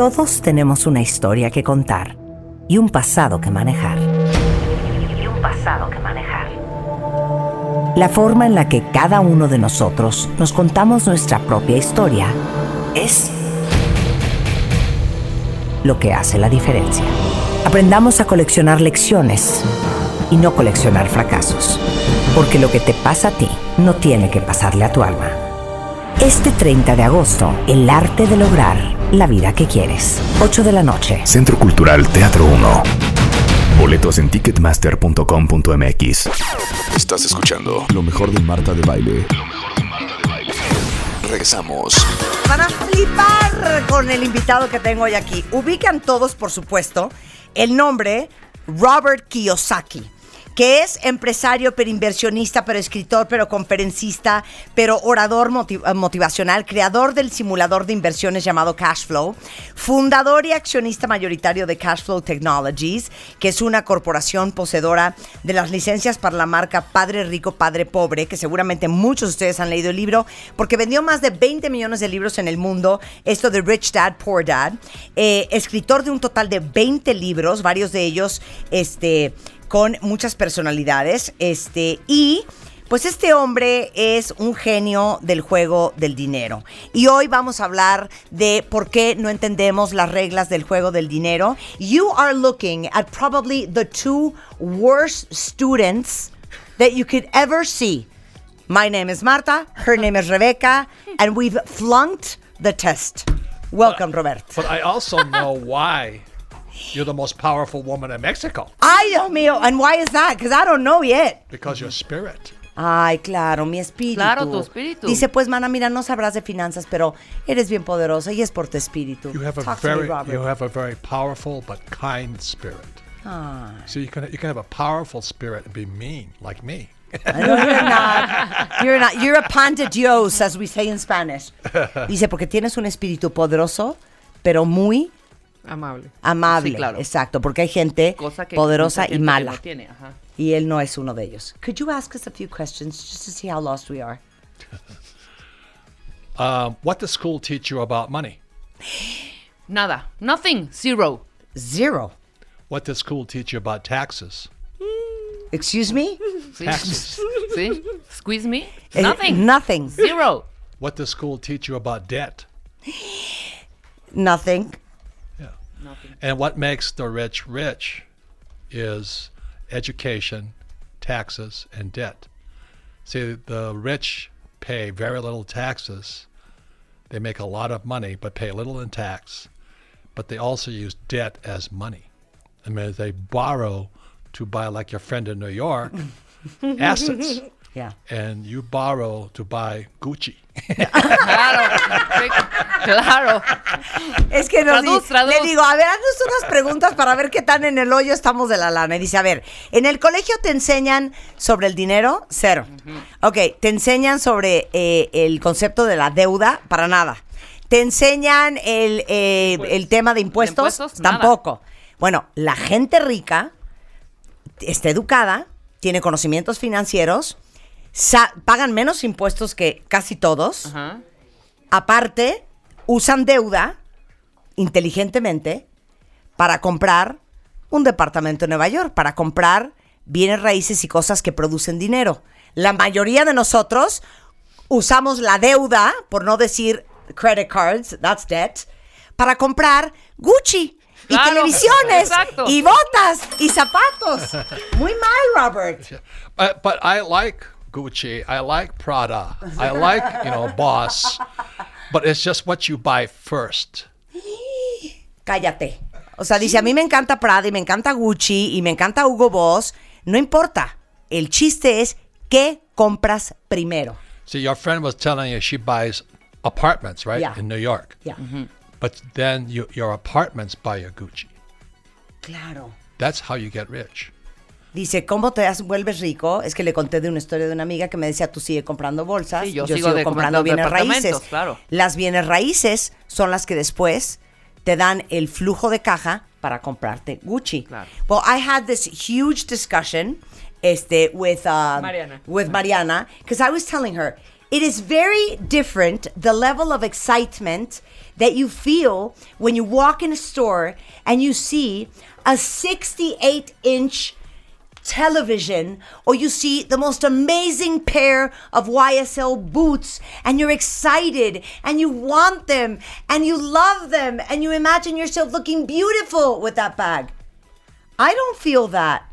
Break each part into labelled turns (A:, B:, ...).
A: Todos tenemos una historia que contar y un pasado que manejar. Y un pasado que manejar. La forma en la que cada uno de nosotros nos contamos nuestra propia historia es lo que hace la diferencia. Aprendamos a coleccionar lecciones y no coleccionar fracasos. Porque lo que te pasa a ti no tiene que pasarle a tu alma. Este 30 de agosto, el arte de lograr la vida que quieres. 8 de la noche.
B: Centro Cultural Teatro 1. Boletos en ticketmaster.com.mx. Estás escuchando lo mejor de Marta de Baile. Lo mejor de Marta de Baile. Regresamos.
A: Van a flipar con el invitado que tengo hoy aquí. Ubican todos, por supuesto, el nombre Robert Kiyosaki que es empresario, pero inversionista, pero escritor, pero conferencista, pero orador eh, motivacional, creador del simulador de inversiones llamado Cashflow, fundador y accionista mayoritario de Cashflow Technologies, que es una corporación poseedora de las licencias para la marca Padre Rico, Padre Pobre, que seguramente muchos de ustedes han leído el libro, porque vendió más de 20 millones de libros en el mundo, esto de Rich Dad, Poor Dad, eh, escritor de un total de 20 libros, varios de ellos, este, con muchas personalidades. Este, y pues este hombre es un genio del juego del dinero. Y hoy vamos a hablar de por qué no entendemos las reglas del juego del dinero. You are looking at probably the two worst students that you could ever see. My name is Marta, her name is Rebecca, and we've flunked the test. Welcome, Robert.
C: But I also know why you're the most powerful woman in Mexico.
A: Ay, Dios mío. And why is that? Because I don't know yet.
C: Because your spirit.
A: Ay, claro, mi espíritu.
D: Claro, tu espíritu.
A: Dice, pues, mana, mira, no sabrás de finanzas, pero eres bien poderosa y es por tu espíritu.
C: You have a
A: Talk
C: very,
A: to me, Robert.
C: you have a very powerful but kind spirit.
A: Ah.
C: So you can you can have a powerful spirit and be mean like me.
A: No, you're not. You're not. You're a pan de Dios, as we say in Spanish. Dice, porque tienes un espíritu poderoso, pero muy
D: Amable.
A: amable.
D: Sí, claro.
A: Exacto, porque hay gente
D: Cosa que
A: poderosa
D: mucha
A: y
D: gente que
A: mala.
D: no tiene, ajá.
A: Y él no es uno de ellos. Could you ask us a few questions just to see how lost we are?
C: Um, what does school teach you about money?
D: Nada. Nothing. Zero.
A: Zero.
C: What does school teach you about taxes?
A: Excuse me?
D: Sí.
C: Taxes.
D: ¿Sí? Squeeze me?
A: Eh,
D: Nothing.
A: Nothing.
D: Zero.
C: What does school teach you about debt?
A: Nothing.
D: Nothing.
C: And what makes the rich rich is education, taxes, and debt. See, the rich pay very little taxes. They make a lot of money, but pay little in tax. But they also use debt as money. I mean, they borrow to buy, like your friend in New York, assets.
A: Yeah.
C: And you borrow to buy Gucci.
D: Claro. Claro.
A: Es que nos
D: Traduz,
A: di-
D: traduz.
A: le digo, a ver, haznos unas preguntas para ver qué tan en el hoyo estamos de la lana. Y dice, a ver, ¿en el colegio te enseñan sobre el dinero? Cero. Ok, ¿te enseñan sobre eh, el concepto de la deuda? Para nada. ¿Te enseñan el, eh, el tema de impuestos?
D: impuestos? Nada.
A: Tampoco. Bueno, la gente rica está educada, tiene conocimientos financieros, pagan menos impuestos que casi todos.
D: Ajá.
A: Aparte, usan deuda inteligentemente para comprar un departamento en Nueva York, para comprar bienes raíces y cosas que producen dinero. La mayoría de nosotros usamos la deuda, por no decir credit cards, that's debt, para comprar Gucci. Y
D: Claro,
A: televisiones,
D: exacto.
A: y botas, y zapatos. Muy mal, Robert.
C: But, but I like Gucci. I like Prada. I like, you know, Boss. But it's just what you buy first.
A: Cállate. O sea, dice, a mí me encanta Prada y me encanta Gucci y me encanta Hugo Boss. No importa. El chiste es qué compras primero.
C: See, your friend was telling you she buys apartments, right,
A: Yeah.
C: in New York.
A: Ya. Mm-hmm.
C: But then you, your apartments buy your Gucci.
A: Claro.
C: That's how you get rich.
A: Dice, ¿cómo te das- vuelves rico? Es que le conté de una historia de una amiga que me decía, tú sigue comprando bolsas,
D: Sí, yo
A: yo,
D: sigo
A: comprando bienes raíces.
D: claro.
A: Las bienes raíces son las que después te dan el flujo de caja para comprarte Gucci.
D: Claro.
A: Well, I had this huge discussion este, with, uh,
D: Mariana.
A: with Mariana, because I was telling her, it is very different the level of excitement that you feel when you walk in a store and you see a 68 inch television or you see the most amazing pair of YSL boots and you're excited and you want them and you love them and you imagine yourself looking beautiful with that bag. I don't feel that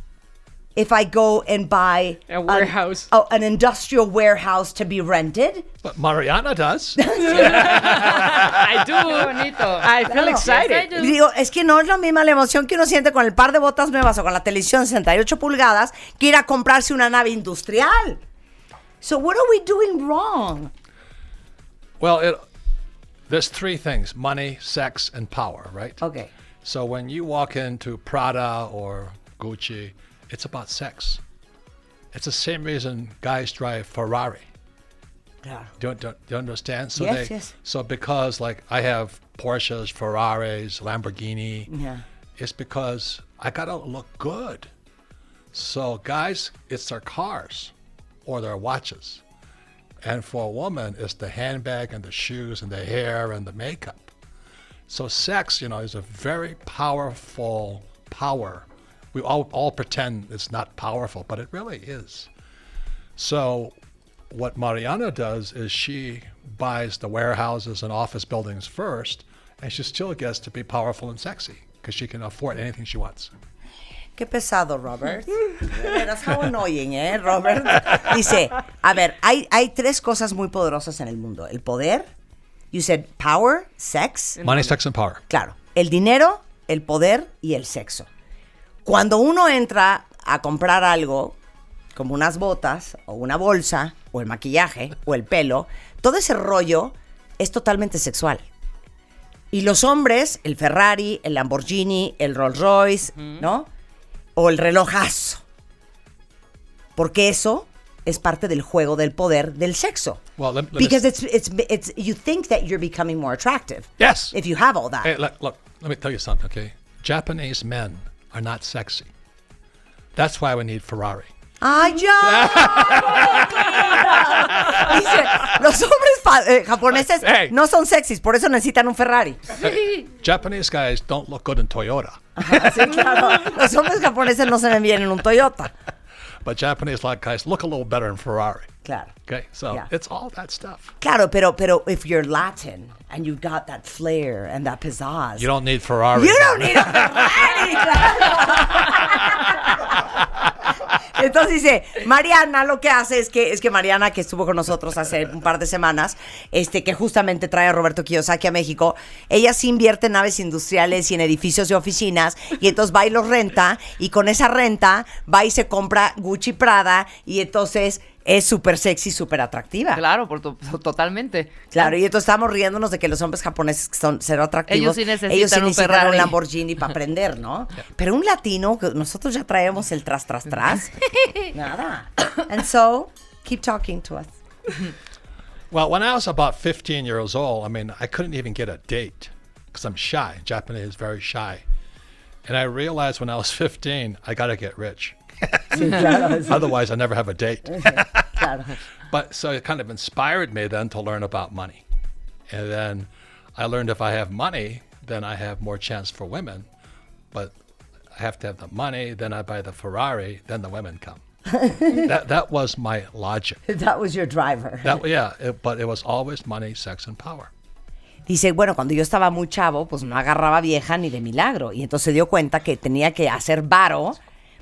A: if I go and buy
D: A
A: an-
D: warehouse.
A: oh, an industrial warehouse to be rented.
C: But Mariana does.
D: I do. bonito.
E: I feel excited.
D: Yes, I do.
A: Y digo, es que no es la misma la emoción que uno siente con el par de botas nuevas o con la televisión 68 pulgadas que ir a comprarse una nave industrial. So what are we doing wrong?
C: well, it, there's three things: money, sex, and power. Right.
A: Okay.
C: So when you walk into Prada or Gucci, it's about sex. It's the same reason guys drive Ferrari.
A: Claro.
C: Do you, do, do you understand? So
A: Yes,
C: they,
A: yes.
C: So because like I have Porsches, Ferraris, Lamborghini,
A: Yeah.
C: it's because I gotta look good. So guys, it's their cars or their watches, and for a woman, it's the handbag and the shoes and the hair and the makeup. So sex, you know, is a very powerful power. We all, all pretend it's not powerful, but it really is. So what Mariana does is she buys the warehouses and office buildings first, and she still gets to be powerful and sexy because she can afford anything she wants.
A: Qué pesado, Robert. De veras, how annoying, ¿eh, Robert? Dice, a ver, hay, hay tres cosas muy poderosas en el mundo. El poder, you said power, sex,
C: Money, sex, and power.
A: Claro, el dinero, el poder y el sexo. Cuando uno entra a comprar algo, como unas botas, o una bolsa, o el maquillaje, o el pelo, todo ese rollo es totalmente sexual. Y los hombres, el Ferrari, el Lamborghini, el Rolls Royce, ¿no? O el relojazo. Porque eso es parte del juego del poder del sexo.
C: Well, let- let
A: Because it's, it's, it's, you think that you're becoming more attractive.
C: Yes.
A: If you have all that.
C: Hey, look, look, let me tell you something, okay? Japanese men are not sexy. That's why we need Ferrari.
A: ¡Ay, ya! Dice, los hombres eh, japoneses
C: Hey.
A: no son sexys, por eso necesitan un Ferrari.
C: Japanese guys don't look good in Toyota,
A: Sí, claro. Los hombres japoneses no se ven bien en un Toyota.
C: But Japanese like guys look a little better in Ferrari.
A: Claro.
C: Okay, so
A: Yeah.
C: it's all that stuff.
A: Claro, pero, pero if you're Latin and you've got that flair and that pizzazz.
C: You don't need Ferrari.
A: You don't need a Ferrari. Entonces dice, Mariana lo que hace es que, es que Mariana, que estuvo con nosotros hace un par de semanas, este, que justamente trae a Roberto Kiyosaki a México, ella sí invierte en naves industriales y en edificios de oficinas, y entonces va y los renta, y con esa renta va y se compra Gucci Prada, y entonces es súper sexy, súper atractiva.
D: Claro, por to- totalmente.
A: Claro, y entonces estábamos riéndonos de que los hombres japoneses que son cero atractivos.
D: Ellos sí necesitan
A: ellos sí
D: un
A: necesitan
D: Ferrari.
A: un Lamborghini para aprender, ¿no? Pero un latino, nosotros ya traemos el tras, tras, tras. Nada. And so, keep talking to us.
C: Well, when I was about 15 years old, I mean, I couldn't even get a date because I'm shy. Japanese is very shy. And I realized when I was 15, I got to get rich. Otherwise, I never have a date.
A: Claro.
C: But so it kind of inspired me then to learn about money. And then I learned if I have money, then I have more chance for women. But I have to have the money, then I buy the Ferrari, then the women come. that that was my logic.
A: That was your driver.
C: That yeah, it, but it was always money, sex, and power.
A: Dice, bueno, cuando yo estaba muy chavo, pues no agarraba vieja ni de milagro. Y entonces se dio cuenta que tenía que hacer varo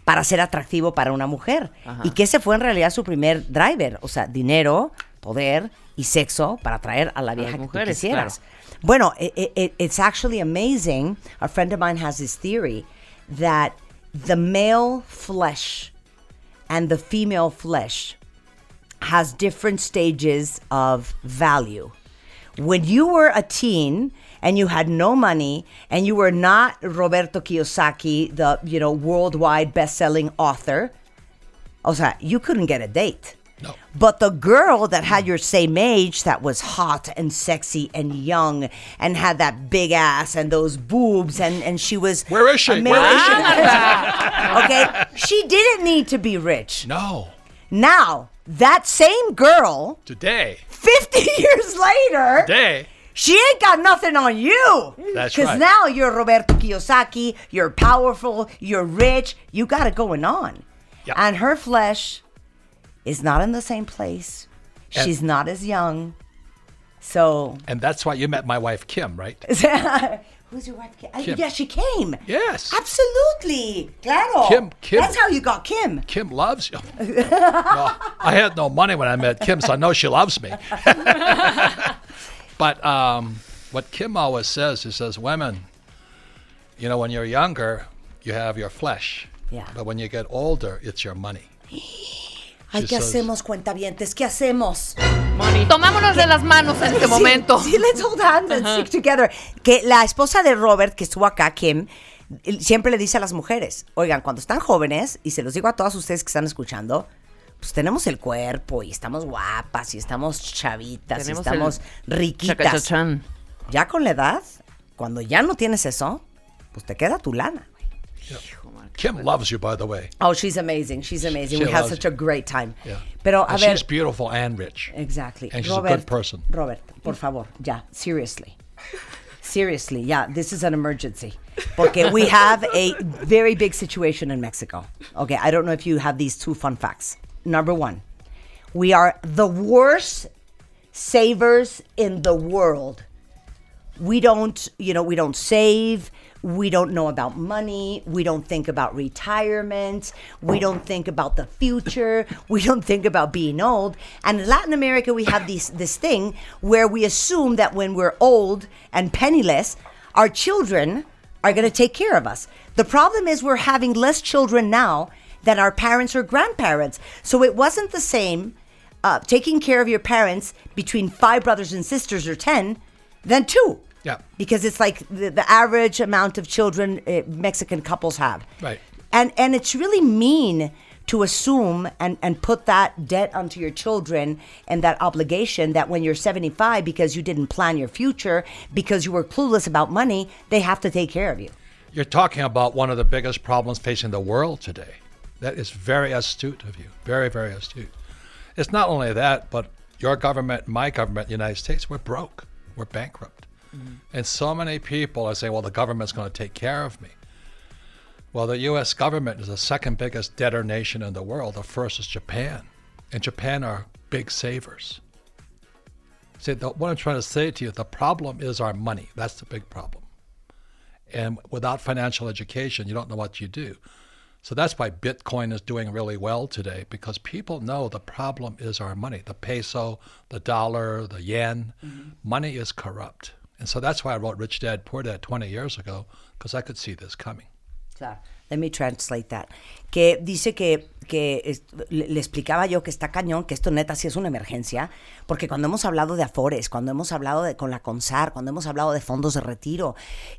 A: para ser atractivo para una mujer. Y que ese fue en realidad su primer driver. O sea, dinero, poder y sexo para atraer a la vieja que tú
D: mujeres,
A: quisieras. Bueno, i- i- i- it's actually amazing. A friend of mine has this theory that the male flesh and the female flesh has different stages of value. When you were a teen and you had no money and you were not Roberto Kiyosaki, the you know worldwide best-selling author, o sea, you couldn't get a date.
C: No.
A: But the girl that had your same age, that was hot and sexy and young, and had that big ass and those boobs, and, and she was
C: Where is she? Where is she?
A: okay, she didn't need to be rich.
C: No.
A: Now, that same girl,
C: Today,
A: 50 years later,
C: today,
A: she ain't got nothing on you.
C: That's
A: Because
C: right.
A: now you're Roberto Kiyosaki, you're powerful, you're rich, you got it going on.
C: Yeah.
A: And her flesh is not in the same place.
C: And-
A: She's not as young. So,
C: and that's why you met my wife Kim, right?
A: who's your wife? Uh,
C: Kim.
A: Yeah, she came.
C: Yes.
A: Absolutely. Claro.
C: Kim- Kim-
A: That's how you got Kim.
C: Kim loves you. no, I had no money when I met Kim, so I know she loves me. but um, what Kim always says, he says, women, you know, when you're younger, you have your flesh.
A: Yeah.
C: But when you get older, it's your money.
A: Ay,
C: She
A: ¿qué
C: says-
A: hacemos, cuentavientes? ¿Qué hacemos?
D: Tomámonos de las manos en este
A: Sí,
D: momento.
A: Sí, let's hold hands and stick together. Que la esposa de Robert, que estuvo acá, Kim, él siempre le dice a las mujeres, oigan, cuando están jóvenes, y se los digo a todas ustedes que están escuchando, pues tenemos el cuerpo y estamos guapas y estamos chavitas
D: Tenemos
A: y estamos riquitas. Ya con la edad, cuando ya no tienes eso, pues te queda tu lana.
C: Kim loves you, by the way.
A: Oh, she's amazing. She's amazing.
C: She
A: we had such a great time.
C: Yeah.
A: Pero a
C: And
A: ver,
C: she's beautiful and rich.
A: Exactly.
C: And she's a
A: Robert,
C: good person.
A: Robert, por favor, ya, seriously. Seriously, yeah, this is an emergency. Porque we have a very big situation in Mexico. Okay, I don't know if you have these two fun facts. Number one, we are the worst savers in the world. We don't, you know, we don't save. We don't know about money. We don't think about retirement. We don't think about the future. We don't think about being old. And in Latin America, we have this this thing where we assume that when we're old and penniless, our children are going to take care of us. The problem is we're having less children now than our parents or grandparents. So it wasn't the same uh, taking care of your parents between five brothers and sisters or 10 than two.
C: Yeah.
A: Because it's like the, the average amount of children uh, Mexican couples have.
C: Right.
A: And, and it's really mean to assume and, and put that debt onto your children and that obligation that when you're 75 because you didn't plan your future because you were clueless about money they have to take care of you
C: You're talking about one of the biggest problems facing the world today. That is very astute of you. Very, very astute. It's not only that, but your government, my government, the United States, we're broke. We're bankrupt. Mm-hmm. And so many people are saying, well, the government's going to take care of me. Well, the U.S. government is the second biggest debtor nation in the world. The first is Japan. And Japan are big savers. See, the, what I'm trying to say to you, the problem is our money. That's the big problem. And without financial education, you don't know what you do. So that's why Bitcoin is doing really well today because people know the problem is our money the peso, the dollar, the yen. Mm-hmm. Money is corrupt. And so that's why I wrote Rich Dad Poor Dad 20 years ago because I could see this coming.
A: Claro. Let me translate that. Que dice que, que es- le, le explicaba yo que está cañón, que esto neta sí es una emergencia, porque cuando hemos hablado de Afores, cuando hemos hablado de, con la CONSAR, cuando hemos hablado de fondos de retiro,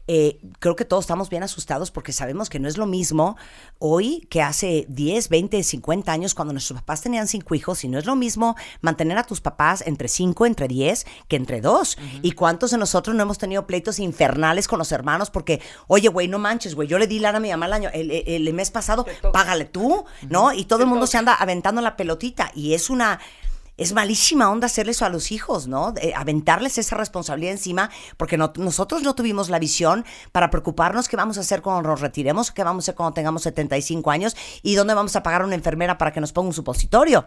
A: eh, creo que todos estamos bien asustados porque sabemos que no es lo mismo hoy que hace 10, 20, 50 años cuando nuestros papás tenían cinco hijos y no es lo mismo mantener a tus papás entre 5, entre 10 que entre 2. ¿Y cuántos de nosotros no hemos tenido pleitos infernales con los hermanos porque, oye, güey, no manches, güey, yo le di lana a mi mamá el año, el, el- el mes pasado, págale tú, ¿no? Y todo el mundo se anda aventando la pelotita y es una... Es malísima onda hacerle eso a los hijos, ¿no? Aventarles esa responsabilidad encima, porque no- nosotros no tuvimos la visión para preocuparnos qué vamos a hacer cuando nos retiremos, qué vamos a hacer cuando tengamos 75 años y dónde vamos a pagar a una enfermera para que nos ponga un supositorio.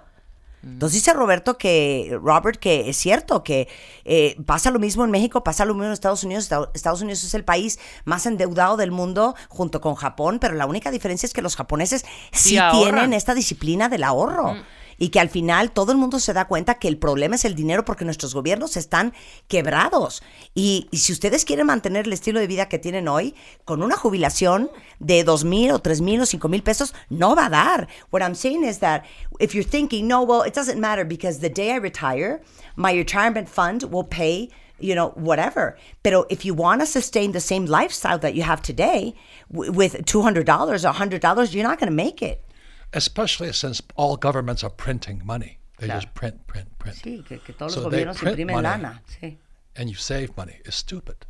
A: Entonces dice Roberto que, Robert, que es cierto, que eh, pasa lo mismo en México, pasa lo mismo en Estados Unidos. Esta- Estados Unidos es el país más endeudado del mundo junto con Japón, pero la única diferencia es que los japoneses sí, tienen esta disciplina del ahorro. Y que al final todo el mundo se da cuenta que el problema es el dinero porque nuestros gobiernos están quebrados. Y, si ustedes quieren mantener el estilo de vida que tienen hoy, con una jubilación de dos mil o tres mil o cinco mil pesos, no va a dar. What I'm saying is that if you're thinking, no, well, it doesn't matter because the day I retire, my retirement fund will pay you know, whatever. Pero if you want to sustain the same lifestyle that you have today with $200 or $100, you're not going to make it.
C: Especially since all governments are printing money. They
A: Claro.
C: just print, print, print.
A: Sí, que, que todos
C: So
A: los gobiernos imprimen
C: money.
A: lana. Sí.
C: and you save money It's stupid.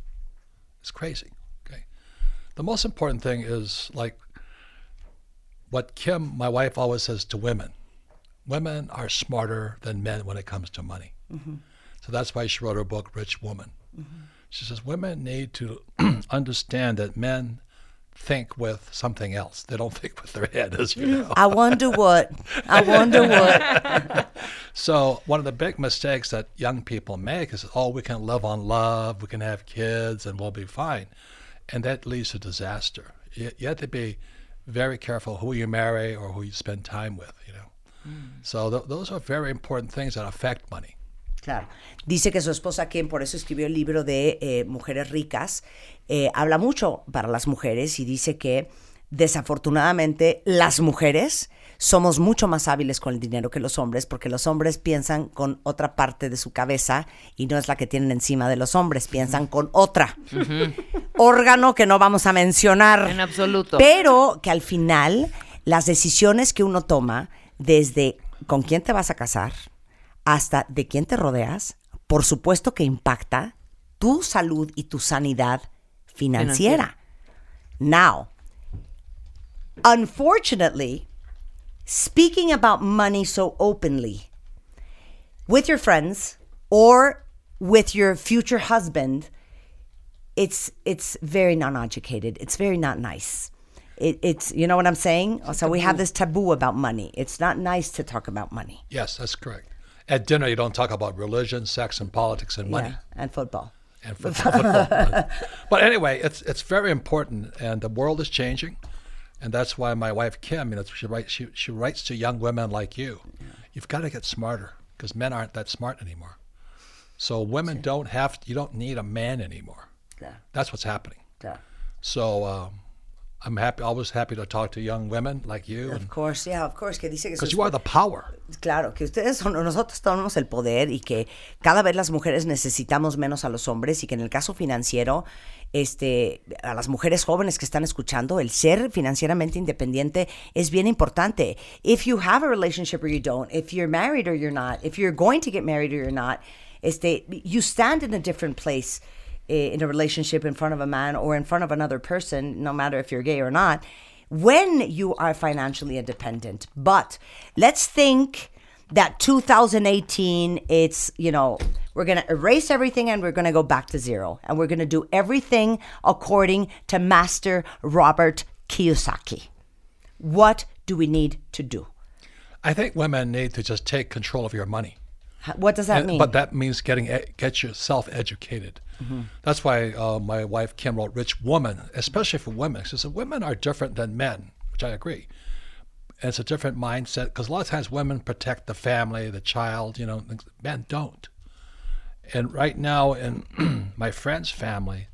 C: It's crazy. Okay. The most important thing is like what Kim, my wife, always says to women women are smarter than men when it comes to money. Mm-hmm. So that's why she wrote her book, Rich Woman. Mm-hmm. She says women need to understand that men think with something else. They don't think with their head, as you know.
A: I wonder what. I wonder what.
C: So one of the big mistakes that young people make is, oh, we can live on love, we can have kids, and we'll be fine, and that leads to disaster. You, you have to be very careful who you marry or who you spend time with. You know, mm. so th- those are very important things that affect money.
A: Claro. Dice que su esposa, Kim, por eso escribió el libro de eh, Mujeres Ricas, eh, habla mucho para las mujeres y dice que desafortunadamente las mujeres somos mucho más hábiles con el dinero que los hombres porque los hombres piensan con otra parte de su cabeza y no es la que tienen encima de los hombres, piensan con otra. Órgano que no vamos a mencionar.
D: En absoluto.
A: Pero que al final las decisiones que uno toma, desde con quién te vas a casar hasta de quién te rodeas, por supuesto que impacta tu salud y tu sanidad financiera. Now, unfortunately, speaking about money so openly with your friends or with your future husband, it's it's very non-educated. It's very not nice. It, it's you know what I'm saying. So we have this taboo about money. It's not nice to talk about money.
C: Yes, that's correct. At dinner, you don't talk about religion, sex, and politics and money.
A: Yeah, and football.
C: and football. football. but anyway, it's it's very important, and the world is changing, and that's why my wife Kim, you know, she writes she she writes to young women like you. Yeah. You've got to get smarter because men aren't that smart anymore. So women don't have you don't need a man anymore.
A: Yeah,
C: That's what's happening.
A: yeah.
C: So um, I'm happy, always happy to talk to young women like you,
A: Of course, yeah, of course. Que dice que
C: because
A: sus-
C: you are the power.
A: Claro, que ustedes son, nosotros tenemos el poder y que cada vez las mujeres necesitamos menos a los hombres y que en el caso financiero, este, a las mujeres jóvenes que están escuchando, el ser financieramente independiente es bien importante. If you have a relationship or you don't, if you're married or you're not, if you're going to get married or you're not, este, you stand in a different place Eh, in a relationship in front of a man or in front of another person, no matter if you're gay or not, when you are financially independent. But let's think that 2018, it's, you know, we're going to erase everything and we're going to go back to zero. And we're going to do everything according to Master Robert Kiyosaki. What do we need to do?
C: I think women need to just take control of your money.
A: What does that
C: And-
A: mean?
C: But that means getting get yourself educated. That's why uh, my wife Kim wrote "Rich Woman," especially for women. She said women are different than men, which I agree. And it's a different mindset because a lot of times women protect the family, the child. You know, men don't. And right now, in my friend's family,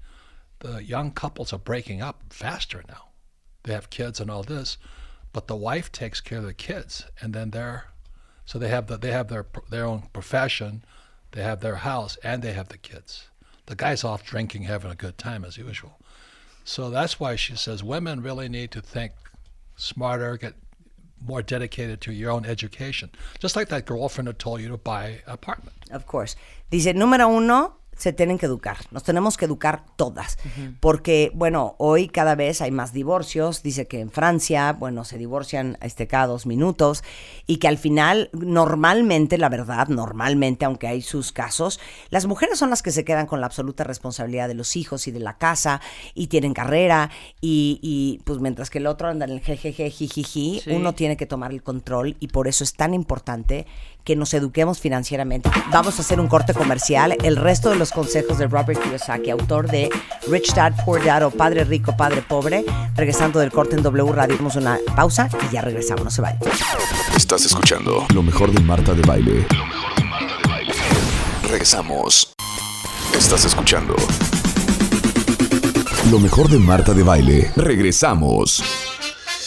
C: the young couples are breaking up faster now. They have kids and all this, but the wife takes care of the kids, and then they're so they have the, they have their their own profession, they have their house, and they have the kids. The guy's off drinking, having a good time as usual. So that's why she says women really need to think smarter, get more dedicated to your own education. Just like that girlfriend who told you to buy an apartment.
A: Of course. Dice, número uno, se tienen que educar. Nos tenemos que educar todas. Porque, bueno, hoy cada vez hay más divorcios. Dice que en Francia, bueno, se divorcian este, cada dos minutos. Y que al final, normalmente, la verdad, normalmente, aunque hay sus casos, las mujeres son las que se quedan con la absoluta responsabilidad de los hijos y de la casa. Y tienen carrera. Y, y, pues mientras que el otro anda en el jejeje, jijiji,
D: Sí.
A: uno tiene que tomar el control. Y por eso es tan importante que nos eduquemos financieramente. Vamos a hacer un corte comercial. El resto de los consejos de Robert Kiyosaki, autor de Rich Dad, Poor Dad o Padre Rico, Padre Pobre. Regresando del corte en W Radio, una pausa y ya regresamos. No se vayan.
B: Estás escuchando lo mejor de Marta de Baile. Regresamos. Estás escuchando lo mejor de Marta de Baile. Regresamos.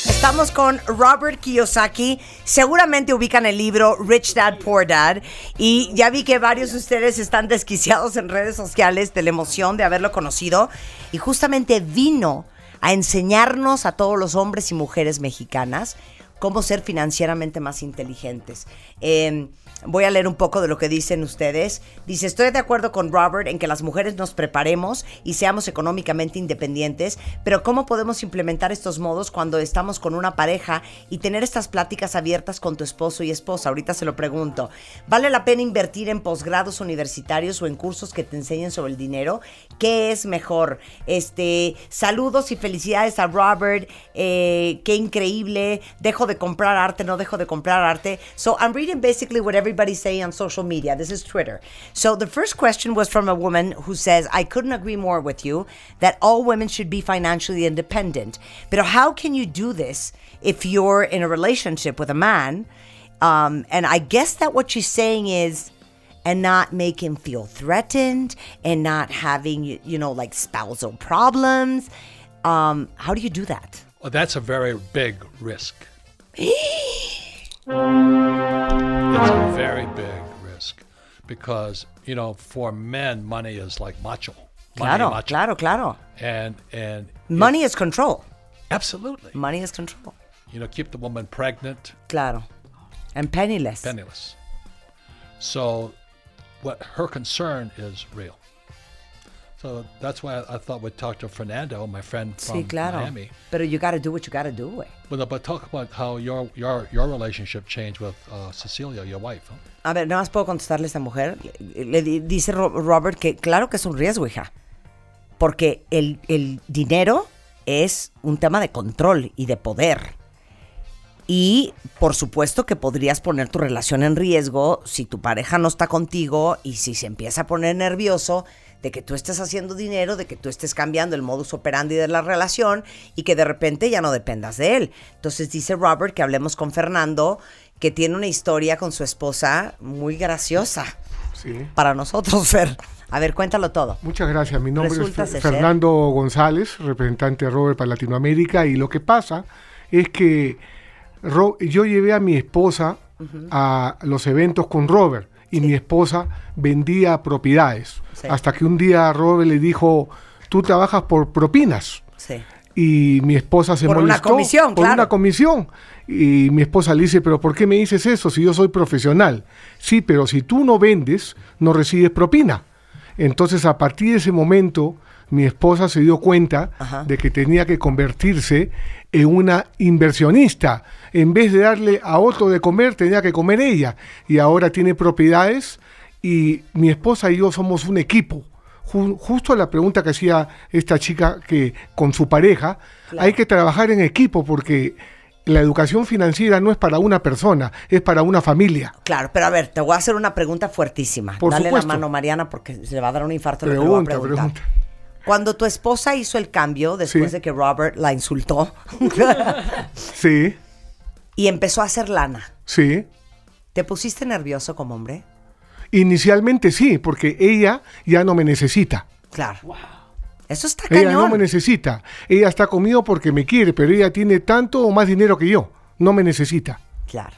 A: Estamos con Robert Kiyosaki. Seguramente ubican el libro Rich Dad Poor Dad. Y ya vi que varios de ustedes están desquiciados en redes sociales de la emoción de haberlo conocido. Y justamente vino a enseñarnos a todos los hombres y mujeres mexicanas cómo ser financieramente más inteligentes. Eh, Voy a leer un poco de lo que dicen ustedes. Dice, estoy de acuerdo con Robert en que las mujeres nos preparemos y seamos económicamente independientes, pero ¿cómo podemos implementar estos modos cuando estamos con una pareja y tener estas pláticas abiertas con tu esposo y esposa? Ahorita se lo pregunto. ¿Vale la pena invertir en posgrados universitarios o en cursos que te enseñen sobre el dinero? ¿Qué es mejor? Este, saludos y felicidades a Robert. Eh, qué increíble. Dejo de comprar arte, no dejo de comprar arte. So I'm reading basically what everybody's saying on social media. This is Twitter. So the first question was from a woman who says, I couldn't agree more with you that all women should be financially independent. But how can you do this if you're in a relationship with a man? Um, and I guess that what she's saying is, and not make him feel threatened and not having, you you know, like spousal problems. Um, how do you do that?
C: Well, that's a very big risk. it's a very big risk because, you know, for men, money is like macho. Money,
A: Claro,
C: macho.
A: claro, claro.
C: And, and
A: Money is control.
C: absolutely.
A: Money is control.
C: You know, keep the woman pregnant,
A: Claro. And penniless.
C: penniless. So, what her concern is real. So that's why I, thought we'd talk to Fernando, my friend from
A: Sí, claro.
C: Miami.
A: Pero you gotta do what you gotta do, güey.
C: Well, but talk about how your your your relationship changed with uh, Cecilia, your wife. Huh?
A: A ver, nada más puedo contestarle a esta mujer. Le, le di- dice Ro- Robert que claro que es un riesgo, hija. Porque el, el dinero es un tema de control y de poder. Y por supuesto que podrías poner tu relación en riesgo si tu pareja no está contigo y si se empieza a poner nervioso de que tú estés haciendo dinero, de que tú estés cambiando el modus operandi de la relación y que de repente ya no dependas de él. Entonces dice Robert que hablemos con Fernando, que tiene una historia con su esposa muy graciosa
E: Sí.
A: para nosotros, Fer. A ver, cuéntalo todo.
E: Muchas gracias. Mi nombre
A: Resulta
E: es Fer-
A: ser-
E: Fernando González, representante de Robert para Latinoamérica. Y lo que pasa es que yo llevé a mi esposa a los eventos con Robert y mi esposa vendía propiedades.
A: Sí.
E: Hasta que un día Robert le dijo, tú trabajas por propinas.
A: Sí.
E: Y mi esposa se
A: Por una
E: molestó.
A: comisión,
E: Por
A: claro.
E: una comisión. Y mi esposa le dice, pero ¿por qué me dices eso si yo soy profesional? Sí, pero si tú no vendes, no recibes propina. Entonces, a partir de ese momento, mi esposa se dio cuenta
A: Ajá.
E: de que tenía que convertirse en una inversionista. En vez de darle a otro de comer, tenía que comer ella. Y ahora tiene propiedades y mi esposa y yo somos un equipo. Ju- justo la pregunta que hacía esta chica que con su pareja,
A: Claro.
E: hay que trabajar en equipo porque la educación financiera no es para una persona, es para una familia.
A: Claro, pero a ver, te voy a hacer una pregunta fuertísima.
E: Por
A: Dale
E: supuesto.
A: la mano, Mariana, porque se le va a dar un infarto. lo que
E: Pregunta,
A: preguntar.
E: pregunta.
A: Cuando tu esposa hizo el cambio, después
E: Sí.
A: de que Robert la insultó,
E: Sí,
A: y empezó a hacer lana,
E: sí.
A: ¿te pusiste nervioso como hombre?
E: Inicialmente sí, porque ella ya no me necesita.
A: Claro. Eso está
E: Ella
A: cañón.
E: no me necesita. Ella está conmigo porque me quiere, pero ella tiene tanto o más dinero que yo. No me necesita.
A: Claro.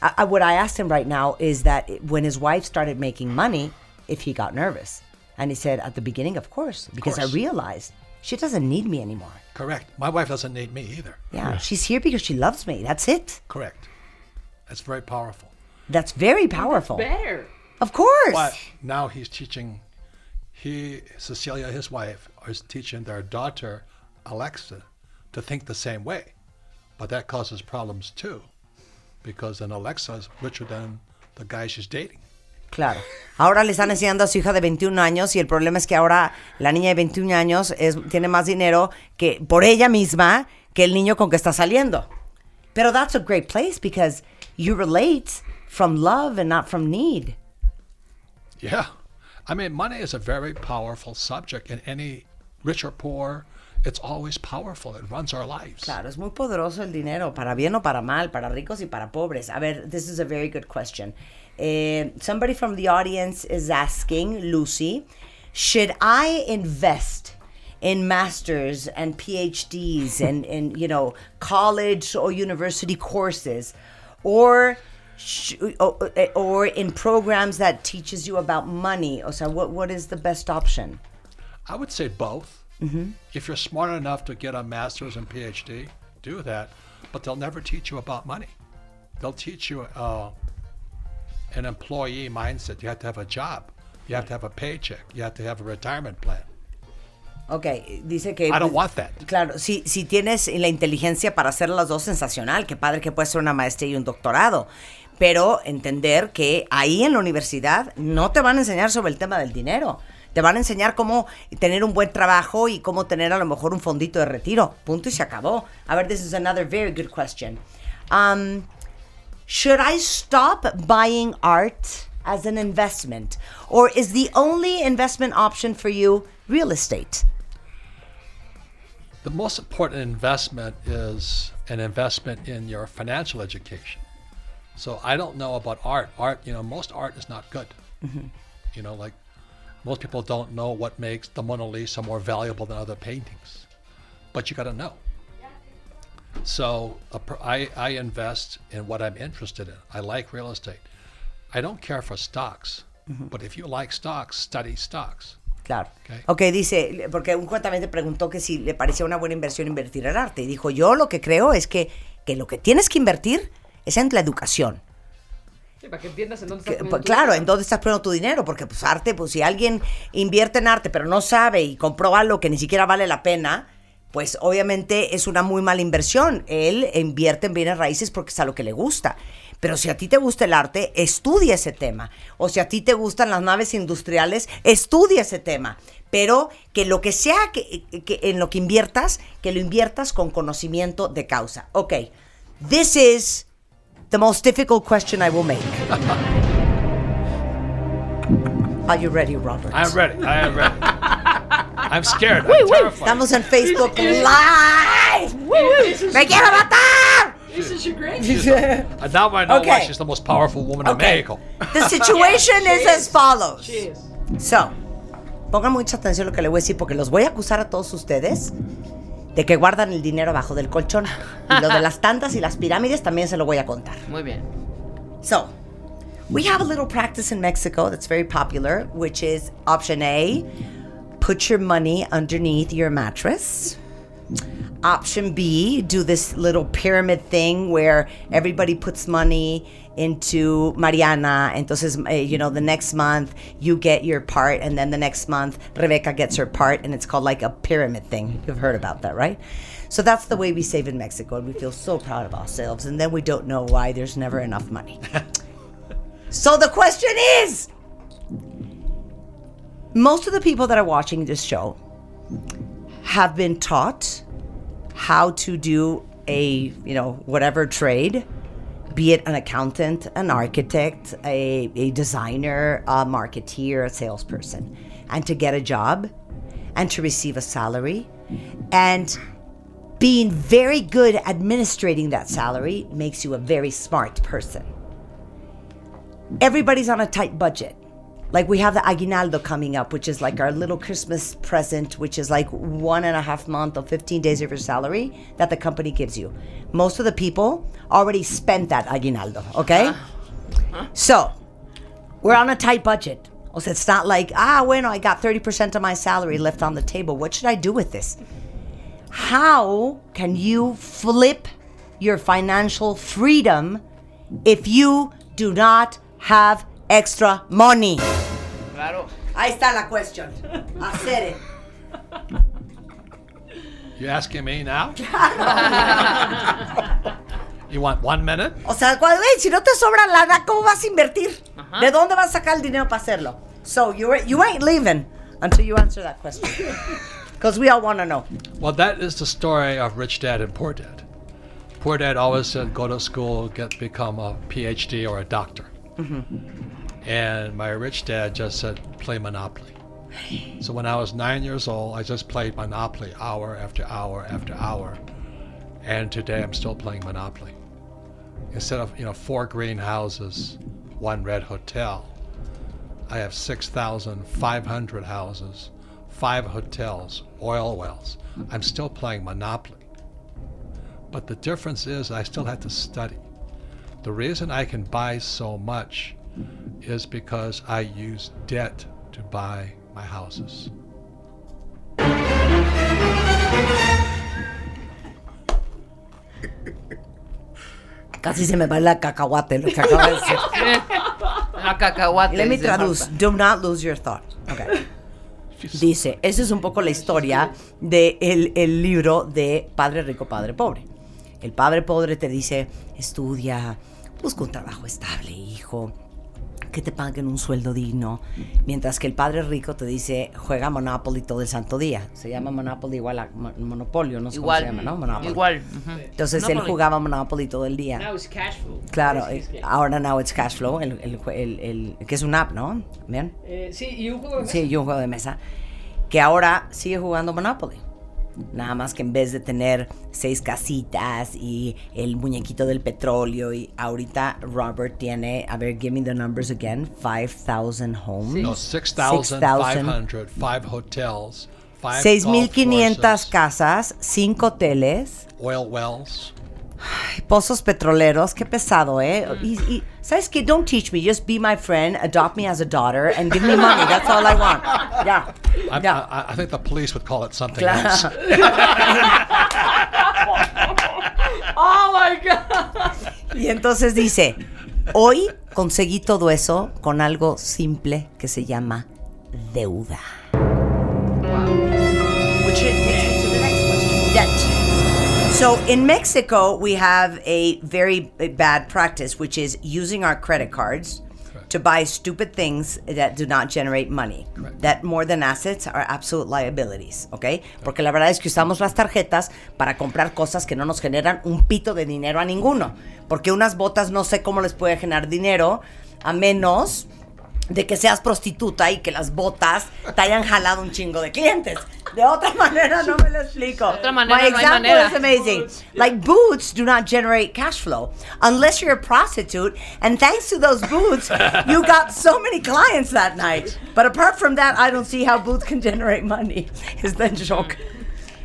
A: I, I- what I asked him right now is that when his wife started making money, if he got nervous. And he said at the beginning, of course, because I
C: course.
A: realized she doesn't need me anymore.
C: Correct. My wife doesn't need me either.
A: Yeah, she's here because she loves me. That's it.
C: Correct. That's very powerful.
A: That's very powerful.
D: Better.
A: Of course.
C: But now he's teaching, he, Cecilia, his wife, is teaching their daughter, Alexa, to think the same way. But that causes problems too, because then Alexa is richer than the guy she's dating.
A: Claro. Ahora le están enseñando a su hija de 21 años y el problema es que ahora la niña de 21 años es, tiene más dinero que por ella misma que el niño con que está saliendo. Pero that's a great place because you relate from love and not from need.
C: Yeah. I mean, money is a very powerful subject in any rich or poor. It's always powerful. It runs our lives.
A: Claro, es muy poderoso el dinero, para bien o para mal, para ricos y para pobres. A ver, this is a very good question. Eh, somebody from the audience is asking, Lucy, should I invest in masters and PhDs and, and you know, college or university courses or sh- or, or in programs that teaches you about money? O sea, what, what is the best option?
C: I would say both. If you're smart enough to get a master's and PhD, do that. But they'll never teach you about money. They'll teach you uh, an employee mindset. You have to have a job. You have to have a paycheck. You have to have a retirement plan.
A: Ok, dice que...
C: I don't want that.
A: Claro, si, si tienes la inteligencia para hacer las dos, sensacional. Qué padre que puedes ser una maestría y un doctorado. Pero entender que ahí en la universidad no te van a enseñar sobre el tema del dinero. Te van a enseñar cómo tener un buen trabajo y cómo tener a lo mejor un fondito de retiro. Punto y se acabó. A ver, this is another very good question. Um, should I stop buying art as an investment? Or is the only investment option for you real estate?
C: The most important investment is an investment in your financial education. So I don't know about art. Art, you know, most art is not good. Mm-hmm. You know, like most people don't know what makes the Mona Lisa more valuable than other paintings, but you got to know. So a I, I invest in what I'm interested in. I like real estate. I don't care for stocks, but if you like stocks, study stocks.
A: Claro.
C: Ok.
A: ok, dice, porque un cuentamente preguntó que si le parecía una buena inversión invertir en arte. Y dijo, yo lo que creo es que, que lo que tienes que invertir es en la educación.
F: Sí, para que entiendas en dónde estás poniendo
A: pues,
F: tu
A: claro,
F: dinero.
A: ¿en dónde estás poniendo tu dinero? Porque pues arte, pues si alguien invierte en arte pero no sabe y compró algo que ni siquiera vale la pena, pues obviamente es una muy mala inversión. Él invierte en bienes raíces porque es a lo que le gusta. Pero si a ti te gusta el arte, estudia ese tema. O si a ti te gustan las naves industriales, estudia ese tema. Pero que lo que sea que, que en lo que inviertas, que lo inviertas con conocimiento de causa. Ok, this is the most difficult question I will make. Are you ready, Robert?
C: I'm ready. I am ready. I'm scared. I'm terrified.
A: Estamos en Facebook Live. ¡Me quiero matar!
F: This is.
C: And now I know why
A: Okay.
C: she's the most powerful woman in
A: Okay.
C: Mexico.
A: The situation is as follows.
F: Cheers.
A: So, pongan mucha atención a lo que le voy a decir porque los voy a acusar a todos ustedes de que guardan el dinero abajo del colchón. Y lo de las tandas y las pirámides también se lo voy a contar.
F: Muy bien.
A: So, we have a little practice in Mexico that's very popular, which is option A put your money underneath your mattress. Option B, do this little pyramid thing where everybody puts money into Mariana. Entonces, eh, you know, the next month you get your part, and then the next month Rebecca gets her part, and it's called like a pyramid thing. You've heard about that, right? So that's the way we save in Mexico, and we feel so proud of ourselves, and then we don't know why there's never enough money. so the question is most of the people that are watching this show have been taught how to do a you know whatever trade be it an accountant an architect a, a designer a marketeer a salesperson and to get a job and to receive a salary and being very good at administrating that salary makes you a very smart person everybody's on a tight budget. Like we have the aguinaldo coming up, which is like our little Christmas present, which is like one and a half month or 15 days of your salary that the company gives you. Most of the people already spent that aguinaldo, okay? So we're on a tight budget. O sea, it's not like, ah, bueno, I got 30% of my salary left on the table. What should I do with this? How can you flip your financial freedom if you do not have extra money?
F: Claro.
A: Ahí está la cuestión. Hacer it.
C: You asking me now? you want one minute?
A: O sea, güey, si no te sobra lana, ¿cómo vas a invertir? ¿De dónde vas a sacar el dinero para hacerlo? So you you ain't leaving until you answer that question. Because we all want to know.
C: Well, that is the story of rich dad and poor dad. Poor dad always said, go to school, get become a PhD or a doctor. Mm-hmm. And my rich dad just said, play Monopoly. So when I was nine years old, I just played Monopoly hour after hour after hour. And today I'm still playing Monopoly. Instead of, you know, four greenhouses, one red hotel, I have 6,500 houses, five hotels, oil wells. I'm still playing Monopoly. But the difference is I still have to study. The reason I can buy so much is because I use debt to buy my houses.
A: Casi se me va la cacahuate lo que acaba de decir.
F: A cacahuate.
A: Let me traduce. Do not lose your thought. Okay. Dice, esa es un poco la historia del de el libro de Padre Rico, Padre Pobre. El Padre Pobre te dice, estudia, busca un trabajo estable, hijo, que te paguen un sueldo digno. Mientras que el Padre Rico te dice, juega Monopoly todo el santo día. Se llama Monopoly igual a Mo- Monopolio, no sé cómo se
F: Igual.
A: llama, ¿no? Monopoly.
F: Igual. ujú.
A: Entonces él jugaba Monopoly todo el día.
G: Now it's cash flow.
A: Claro,
G: Es- es
A: ahora now it's cash flow, el, el, el- el- que es un app, ¿no? ¿Bien?
G: Eh, sí, y un juego de mesa.
A: Sí, y un juego de mesa. Que ahora sigue jugando Monopoly. Nada más que en vez de tener seis casitas y el muñequito del petróleo, y ahorita Robert tiene, a ver, give me the numbers again, 5,000 homes.
C: No, 6,500, five hotels, five golf
A: 6,500
C: courses,
A: casas, 5 hoteles,
C: oil wells.
A: Pozos petroleros. Qué pesado, ¿eh? Y, y, ¿Sabes qué? Don't teach me. Just be my friend, adopt me as a daughter, and give me money. That's all I want. Ya.
C: I,
A: Ya.
C: I, I think the police would call it something
A: Claro.
C: else.
F: Oh my God.
A: Y entonces dice, hoy conseguí todo eso con algo simple que se llama deuda. So in Mexico, we have a very bad practice, which is using our credit cards to buy stupid things that do not generate money. That more than assets are absolute liabilities, ¿ok? Porque la verdad es que usamos las tarjetas para comprar cosas que no nos generan un pito de dinero a ninguno. Porque unas botas no sé cómo les puede generar dinero a menos de que seas prostituta y que las botas te hayan jalado un chingo de clientes. De otra manera no me lo explico.
F: De otra manera
A: My
F: no hay manera.
A: is amazing. Like boots do not generate cash flow unless you're a prostitute. And thanks to those boots, you got so many clients that night. But apart from that, I don't see how boots can generate money. Is the joke.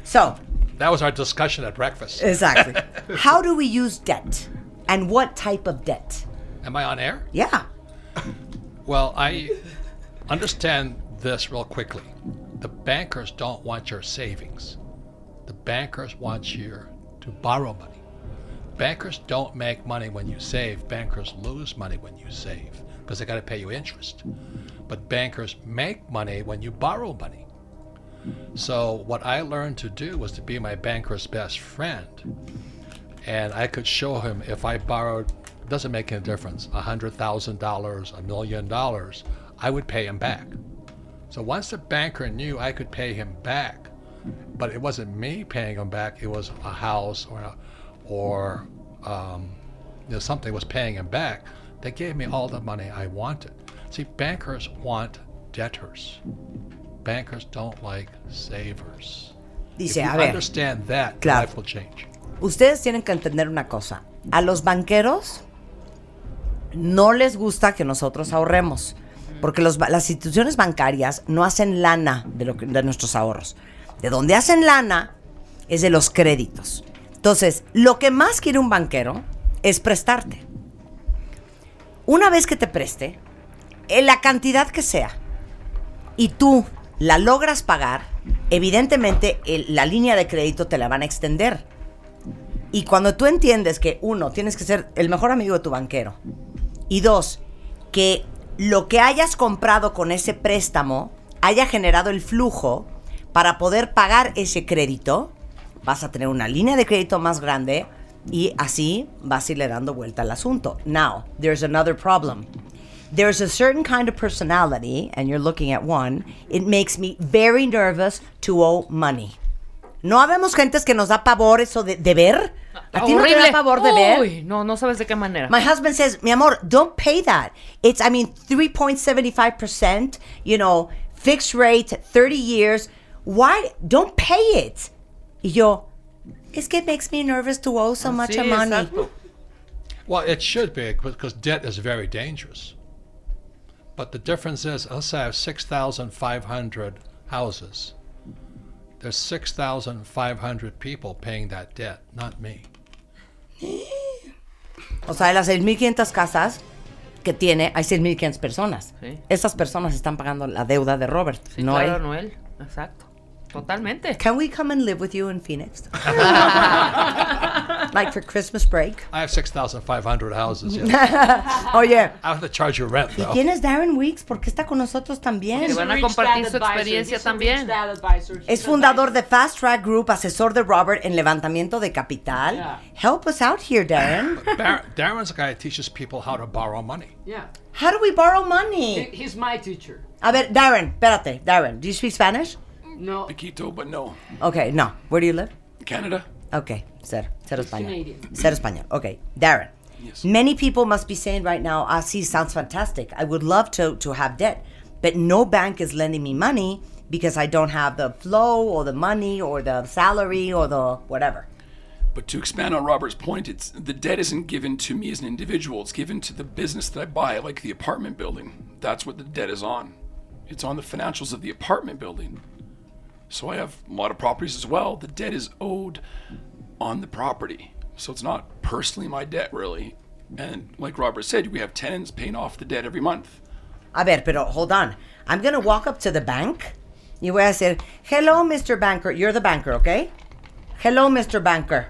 A: So,
C: That was our discussion at breakfast.
A: exactly. How do we use debt? And what type of debt?
C: Am I on air?
A: Yeah.
C: Well, I understand this real quickly. The bankers don't want your savings. The bankers want you to borrow money. Bankers don't make money when you save. Bankers lose money when you save because they got to pay you interest. But bankers make money when you borrow money. So what I learned to do was to be my banker's best friend. And I could show him if I borrowed, doesn't make any difference, $100,000, a million dollars, I would pay him back. So once the banker knew I could pay him back, but it wasn't me paying him back, it was a house or, a, or um, you know, something was paying him back, they gave me all the money I wanted. See, bankers want debtors. Bankers don't like savers.
A: Dice,
C: if you
A: a ver.
C: understand that,
A: Claro.
C: life will change.
A: Ustedes tienen que entender una cosa. A los banqueros no les gusta que nosotros ahorremos. Porque las instituciones bancarias no hacen lana de, lo nuestros ahorros. De donde hacen lana es de los créditos. Entonces, lo que más quiere un banquero es prestarte. Una vez que te preste, en la cantidad que sea, y tú la logras pagar, evidentemente la línea de crédito te la van a extender. Y cuando tú entiendes que, uno, tienes que ser el mejor amigo de tu banquero, y dos, que lo que hayas comprado con ese préstamo haya generado el flujo para poder pagar ese crédito, vas a tener una línea de crédito más grande y así vas a irle dando vuelta al asunto. Now, there's another problem. There's a certain kind of personality, and you're looking at one, it makes me very nervous to owe money. No habemos gentes que nos da pavor eso de, de ver. ¿A ti no te da pavor de ver?
F: Uy, no, no sabes de qué manera.
A: My husband says, mi amor, don't pay that. It's, I mean, 3.75%, you know, fixed rate, 30 years. Why? Don't pay it. Y yo, es que it makes me nervous to owe so much
F: Sí,
A: money.
F: exacto.
C: Well, it should be because debt is very dangerous. But the difference is, let's say I have 6,500 houses. There's 6,500 people paying that debt, not me.
A: O sea, de las 6.500 casas que tiene, hay 6.500 personas.
F: Sí.
A: Esas personas están pagando la deuda de Robert.
F: Sí,
A: no
F: claro,
A: él.
F: no él. Exacto. Totalmente.
A: Can we come and live with you in Phoenix? I like for Christmas break.
C: I have 6,500 houses. Oh, yeah.
A: Oye,
C: I have to charge you rent,
A: ¿y
C: though.
A: quién es Darren Weeks? Porque está con nosotros también.
F: Que van a compartir su experiencia también.
A: Es fundador de Fast Track Group, asesor de Robert en levantamiento de capital.
G: Yeah.
A: Help us out here, Darren.
C: Dar- Darren's a guy that teaches people how to borrow money.
G: Yeah.
A: How do we borrow
G: He-
A: money?
G: He's my teacher.
A: A ver, Darren, espérate, Darren, do you speak Spanish?
G: No.
H: Quito, but no.
A: Okay, no. Where do you live?
H: Canada?
A: Okay, cero, cero español.
G: Canadian.
A: Cero español. Okay, Darren. Many people must be saying right now, ah, sí, sounds fantastic. I would love to, to have debt, but no bank is lending me money because I don't have the flow or the money or the salary or the whatever.
H: But to expand on Robert's point, it's the debt isn't given to me as an individual. It's given to the business that I buy, like the apartment building. That's what the debt is on. It's on the financials of the apartment building. So I have a lot of properties as well. The debt is owed on the property. So it's not personally my debt, really. And like Robert said, we have tenants paying off the debt every month.
A: A ver, pero hold on. I'm going to walk up to the bank You voy a decir, hello, Mr. Banker. You're the banker, okay? Hello, Mr. Banker.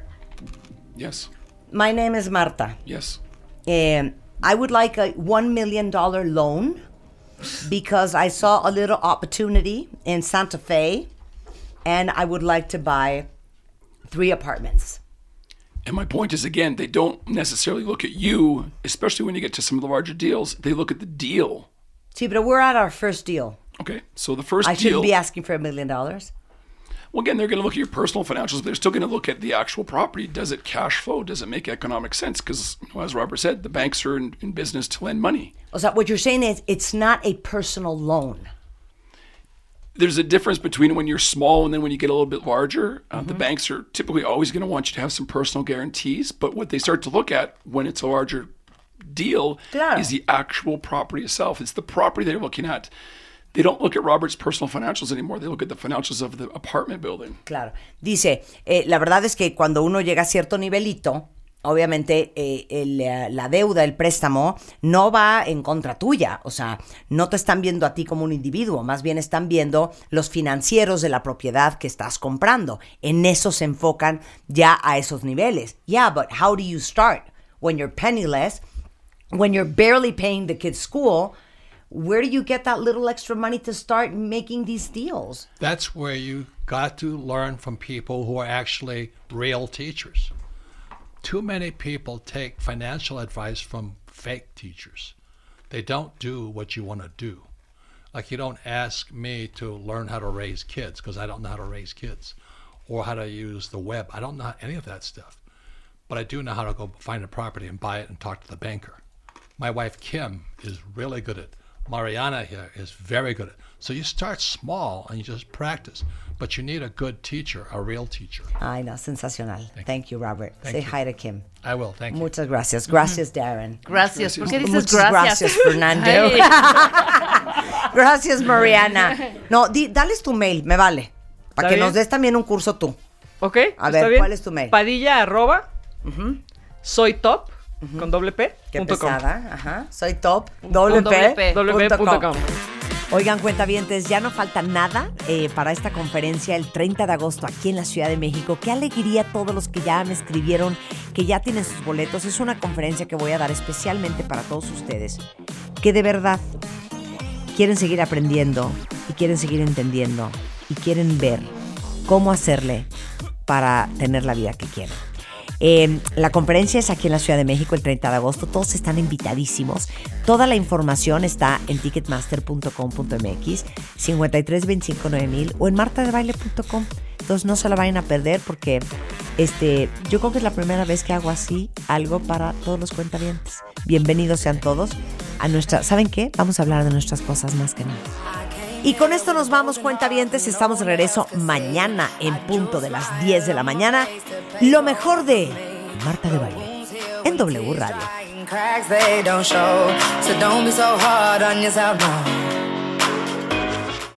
H: Yes,
A: My name is Marta.
H: yes.
A: Um, I would like a $1 million loan because I saw a little opportunity in Santa Fe and I would like to buy three apartments.
H: And my point is again, they don't necessarily look at you, especially when you get to some of the larger deals. They look at the deal.
A: See, but we're at our first deal.
H: Okay, so the first
A: I
H: deal.
A: shouldn't be asking for a million dollars.
H: well, again, they're going to look at your personal financials, but they're still going to look at the actual property. Does it cash flow? Does it make economic sense? Because, you know, as Robert said, the banks are in, in business to lend money.
A: O sea, what you're saying is it's not a personal loan.
H: There's a difference between when you're small and then when you get a little bit larger. Uh, The banks are typically always going to want you to have some personal guarantees, but what they start to look at when it's a larger deal
A: Claro.
H: is the actual property itself. It's the property they're looking at. They don't look at Robert's personal financials anymore. They look at the financials of the apartment building.
A: Claro. Dice, eh, la verdad es que cuando uno llega a cierto nivelito, obviamente eh, el, eh, la deuda, el préstamo, no va en contra tuya. O sea, no te están viendo a ti como un individuo, más bien están viendo los financieros de la propiedad que estás comprando. En eso se enfocan ya a esos niveles. Yeah, but how do you start? When you're penniless, when you're barely paying the kid's school, where do you get that little extra money to start making these deals?
C: That's where you got to learn from people who are actually real teachers. Too many people take financial advice from fake teachers. They don't do what you want to do. Like you don't ask me to learn how to raise kids because I don't know how to raise kids or how to use the web. I don't know any of that stuff. But I do know how to go find a property and buy it and talk to the banker. My wife Kim is really good at Mariana here is very good at so you start small and you just practice. But you need a good teacher, a real teacher.
A: Ay, no, sensacional. Thank, you, Robert. Say
C: you.
A: hi to Kim.
C: I will, thank you.
A: Muchas gracias. Gracias, Darren.
F: Gracias. ¿Por qué dices
A: Muchas gracias, Fernando. Gracias, Mariana. No, di- dales tu mail, me vale. Para
I: ¿Está
A: que nos
I: bien?
A: des también un curso tú.
I: ¿Ok?
A: A
I: ¿está
A: ver,
I: bien?
A: ¿cuál es tu mail?
I: Padilla arroba soy top con doble P
A: Qué
I: punto com.
A: pesada. Ajá. Soy top.
F: doble
A: Doble
F: P.
I: Doble P punto com.
A: Oigan, cuentavientes, ya no falta nada eh, para esta conferencia el 30 de agosto aquí en la Ciudad de México. Qué alegría todos los que ya me escribieron, que ya tienen sus boletos. Es una conferencia que voy a dar especialmente para todos ustedes, que de verdad quieren seguir aprendiendo y quieren seguir entendiendo y quieren ver cómo hacerle para tener la vida que quieren. Eh, la conferencia es aquí en la Ciudad de México el 30 de agosto. Todos están invitadísimos. Toda la información está en ticketmaster.com.mx, 53259000 o en martadebaile.com. Entonces no se la vayan a perder porque este, yo creo que es la primera vez que hago así algo para todos los cuentavientes. Bienvenidos sean todos a nuestra. ¿Saben qué? Vamos a hablar de nuestras cosas más que nada. Y con esto nos vamos, cuentavientes. Estamos de regreso mañana en punto de las 10 de la mañana. Lo mejor de Marta de Baile en W Radio.